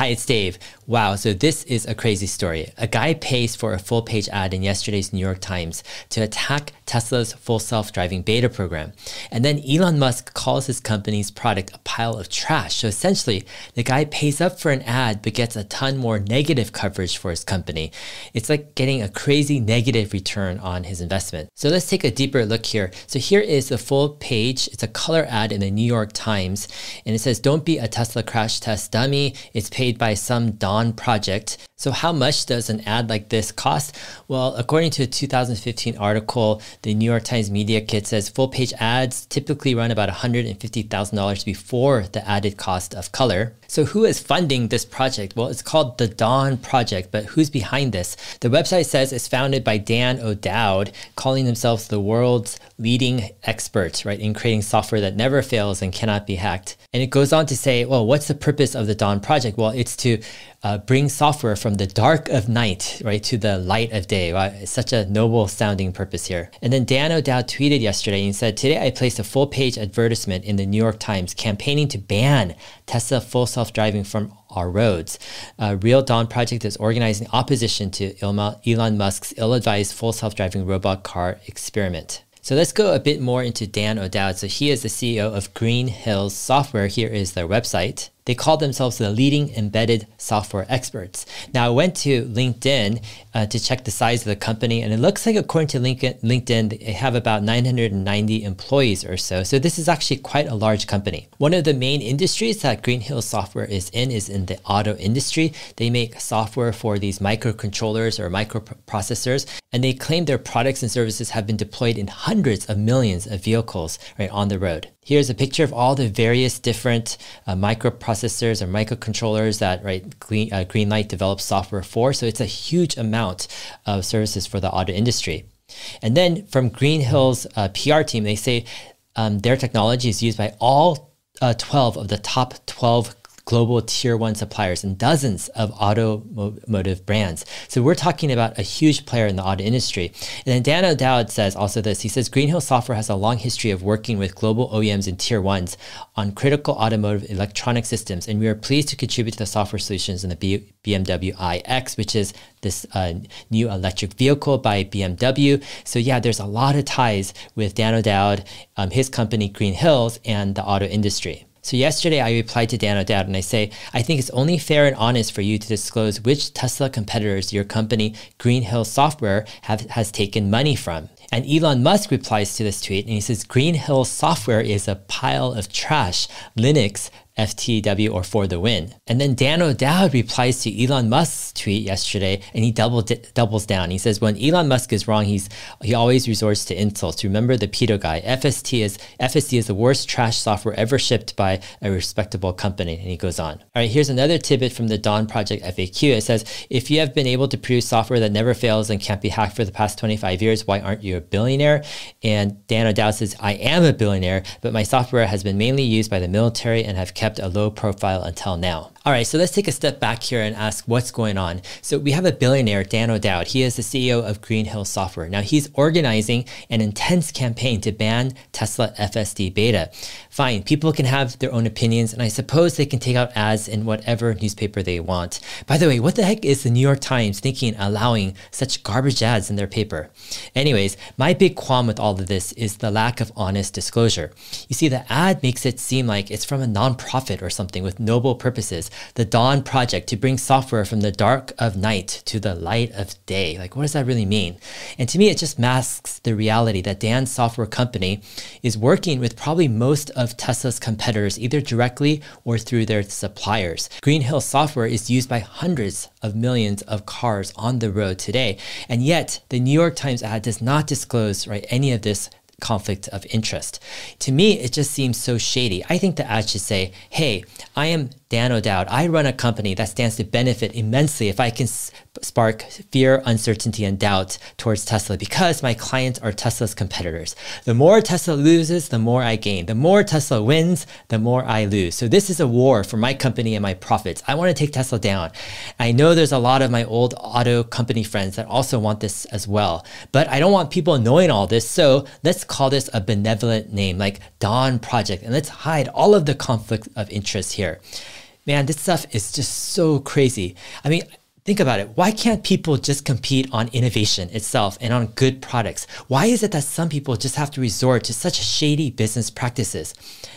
Hi, it's Dave. Wow, so this is a crazy story. A guy pays for a full page ad in yesterday's New York Times to attack Tesla's full self driving beta program. And then Elon Musk calls his company's product a pile of trash. So essentially, the guy pays up for an ad but gets a ton more negative coverage for his company. It's like getting a crazy negative return on his investment. So let's take a deeper look here. So here is the full page. It's a color ad in the New York Times, and it says, Don't be a Tesla crash test dummy. It's paid by some Dawn project. So, how much does an ad like this cost? Well, according to a 2015 article, the New York Times Media Kit says full page ads typically run about $150,000 before the added cost of color. So, who is funding this project? Well, it's called the Dawn Project, but who's behind this? The website says it's founded by Dan O'Dowd, calling themselves the world's leading experts, right, in creating software that never fails and cannot be hacked. And it goes on to say, well, what's the purpose of the Dawn Project? Well, it's to uh, bring software from the dark of night, right, to the light of day. It's such a noble sounding purpose here. And then Dan O'Dowd tweeted yesterday and said, Today I placed a full page advertisement in the New York Times campaigning to ban Tesla full self driving from our roads. Uh, Real Dawn Project is organizing opposition to Elon Musk's ill advised full self driving robot car experiment. So let's go a bit more into Dan O'Dowd. So he is the CEO of Green Hills Software. Here is their website. They call themselves the leading embedded software experts. Now, I went to LinkedIn uh, to check the size of the company, and it looks like, according to LinkedIn, they have about 990 employees or so. So, this is actually quite a large company. One of the main industries that Green Hills Software is in is in the auto industry. They make software for these microcontrollers or microprocessors, and they claim their products and services have been deployed in hundreds of millions of vehicles right on the road. Here's a picture of all the various different uh, microprocessors or microcontrollers that right Green, uh, Green Hill develops software for. So it's a huge amount of services for the auto industry. And then from Green Hill's uh, PR team, they say um, their technology is used by all uh, 12 of the top 12 global tier one suppliers and dozens of automotive brands. So we're talking about a huge player in the auto industry. And then Dan O'Dowd says also this. He says Green Hill Software has a long history of working with global OEMs and tier ones on critical automotive electronic systems, and we are pleased to contribute to the software solutions in the BMW iX, which is this uh, new electric vehicle by BMW. So yeah, there's a lot of ties with Dan O'Dowd, um, his company Green Hills, and the auto industry. So yesterday I replied to Dan O'Dowd and I say, I think it's only fair and honest for you to disclose which Tesla competitors your company, Green Hill Software, have, has taken money from. And Elon Musk replies to this tweet and he says, Green Hill Software is a pile of trash. Linux FTW or for the win. And then Dan O'Dowd replies to Elon Musk's tweet yesterday and he double, doubles down. He says, when Elon Musk is wrong, he's he always resorts to insults. Remember the pedo guy. FST is FSD is the worst trash software ever shipped by a respectable company. And he goes on. All right, here's another tidbit from the Dawn Project FAQ. It says, if you have been able to produce software that never fails and can't be hacked for the past 25 years, why aren't you a billionaire? And Dan O'Dowd says, I am a billionaire, but my software has been mainly used by the military and have kept a low profile until now. All right, so let's take a step back here and ask what's going on. So we have a billionaire, Dan O'Dowd. He is the CEO of Green Hill Software. Now he's organizing an intense campaign to ban Tesla FSD beta. Fine, people can have their own opinions, and I suppose they can take out ads in whatever newspaper they want. By the way, what the heck is the New York Times thinking allowing such garbage ads in their paper? Anyways, my big qualm with all of this is the lack of honest disclosure. You see, the ad makes it seem like it's from a nonprofit or something with noble purposes the Dawn Project to bring software from the dark of night to the light of day. Like, what does that really mean? And to me, it just masks the reality that Dan's software company is working with probably most of Tesla's competitors, either directly or through their suppliers. Green Hill software is used by hundreds of millions of cars on the road today. And yet, the New York Times ad does not disclose right, any of this conflict of interest. To me, it just seems so shady. I think the ad should say, hey, I am Dan O'Dowd. I run a company that stands to benefit immensely if I can spark fear, uncertainty, and doubt towards Tesla because my clients are Tesla's competitors. The more Tesla loses, the more I gain. The more Tesla wins, the more I lose. So this is a war for my company and my profits. I want to take Tesla down. I know there's a lot of my old auto company friends that also want this as well, but I don't want people knowing all this. So let's call this a benevolent name like Dawn Project and let's hide all of the conflict of interest here. Man, this stuff is just so crazy. I mean, Think about it. Why can't people just compete on innovation itself and on good products? Why is it that some people just have to resort to such shady business practices?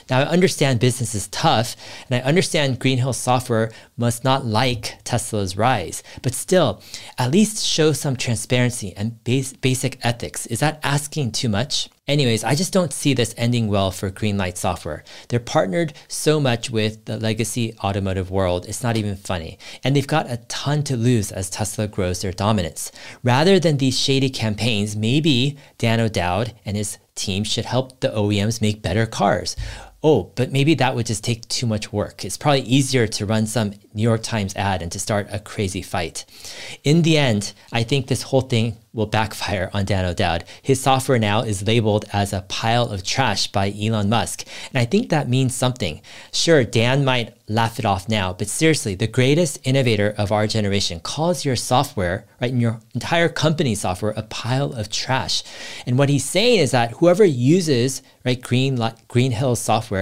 Now, I understand business is tough, and I understand Green Hill Software must not like Tesla's rise, but still, at least show some transparency and basic ethics. Is that asking too much? Anyways, I just don't see this ending well for Green Hill Software. They're partnered so much with the legacy automotive world, it's not even funny. And they've got a ton to lose as Tesla grows their dominance. Rather than these shady campaigns, maybe Dan O'Dowd and his team should help the OEMs make better cars oh, but maybe that would just take too much work. It's probably easier to run some New York Times ad and to start a crazy fight. In the end, I think this whole thing will backfire on Dan O'Dowd. His software now is labeled as a pile of trash by Elon Musk. And I think that means something. Sure, Dan might laugh it off now, but seriously, the greatest innovator of our generation calls your software, right, in your entire company software, a pile of trash. And what he's saying is that whoever uses, right, Green, Green Hill software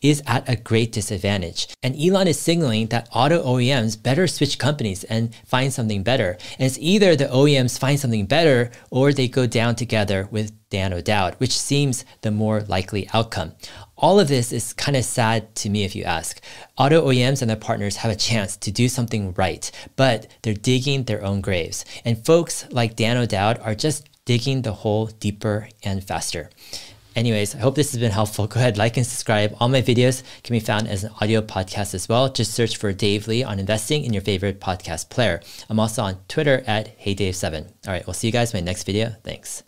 is at a great disadvantage. And Elon is signaling that auto OEMs better switch companies and find something better. And it's either the OEMs find something better better, or they go down together with Dan O'Dowd, which seems the more likely outcome. All of this is kind of sad to me if you ask. Auto OEMs and their partners have a chance to do something right, but they're digging their own graves. And folks like Dan O'Dowd are just digging the hole deeper and faster. Anyways, I hope this has been helpful. Go ahead, like and subscribe. All my videos can be found as an audio podcast as well. Just search for Dave Lee on investing in your favorite podcast player. I'm also on Twitter at HeyDave7. All right, we'll see you guys in my next video. Thanks.